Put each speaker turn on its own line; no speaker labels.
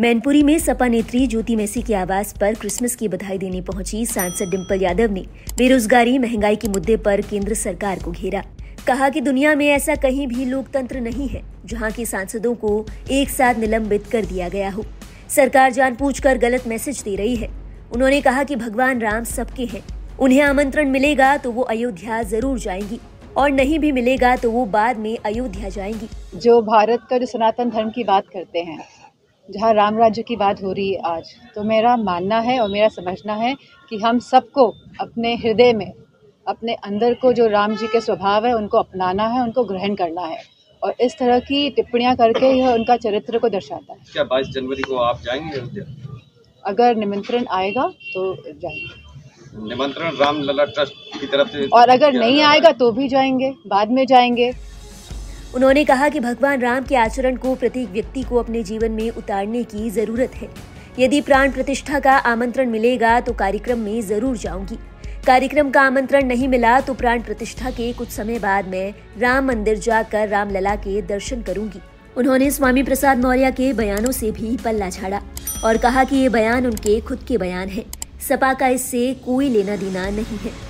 मैनपुरी में सपा नेत्री ज्योति मेसी के आवास पर क्रिसमस की बधाई देने पहुँची सांसद डिम्पल यादव ने। बेरोजगारी, महँगाई के मुद्दे पर केंद्र सरकार को घेरा। कहा कि दुनिया में ऐसा कहीं भी लोकतंत्र नहीं है, जहाँ के सांसदों को एक साथ निलंबित कर दिया गया हो। सरकार जानबूझकर गलत मैसेज दे रही है। उन्होंने कहा कि भगवान राम सबके हैं। उन्हें आमंत्रण मिलेगा तो वो अयोध्या ज़रूर जाएँगी और नहीं भी मिलेगा तो वो बाद में अयोध्या जाएँगी।
जो भारत का जो सनातन धर्म की बात करते हैं जहाँ राम राज्य की बात हो रही है आज तो मेरा मानना है और मेरा समझना है कि हम सबको अपने हृदय में अपने अंदर को जो राम जी के स्वभाव है उनको अपनाना है उनको ग्रहण करना है। और इस तरह की टिप्पणियाँ करके यह उनका चरित्र को दर्शाता है।
क्या 22 जनवरी को आप जाएँगे
अगर निमंत्रण आएगा तो जाएँगे।
निमंत्रण रामलला ट्रस्ट की तरफ़ से
और अगर नहीं आएगा तो भी जाएँगे बाद में जाएँगे।
उन्होंने कहा कि भगवान राम के आचरण को प्रत्येक व्यक्ति को अपने जीवन में उतारने की ज़रूरत है। यदि प्राण प्रतिष्ठा का आमंत्रण मिलेगा तो कार्यक्रम में ज़रूर जाऊँगी। कार्यक्रम का आमंत्रण नहीं मिला तो प्राण प्रतिष्ठा के कुछ समय बाद मैं राम मंदिर जाकर रामलला के दर्शन करूँगी। उन्होंने स्वामी प्रसाद मौर्य के बयानों से भी पल्ला झाड़ा और कहा कि ये बयान उनके खुद के बयान हैं। सपा का इससे कोई लेना देना नहीं है।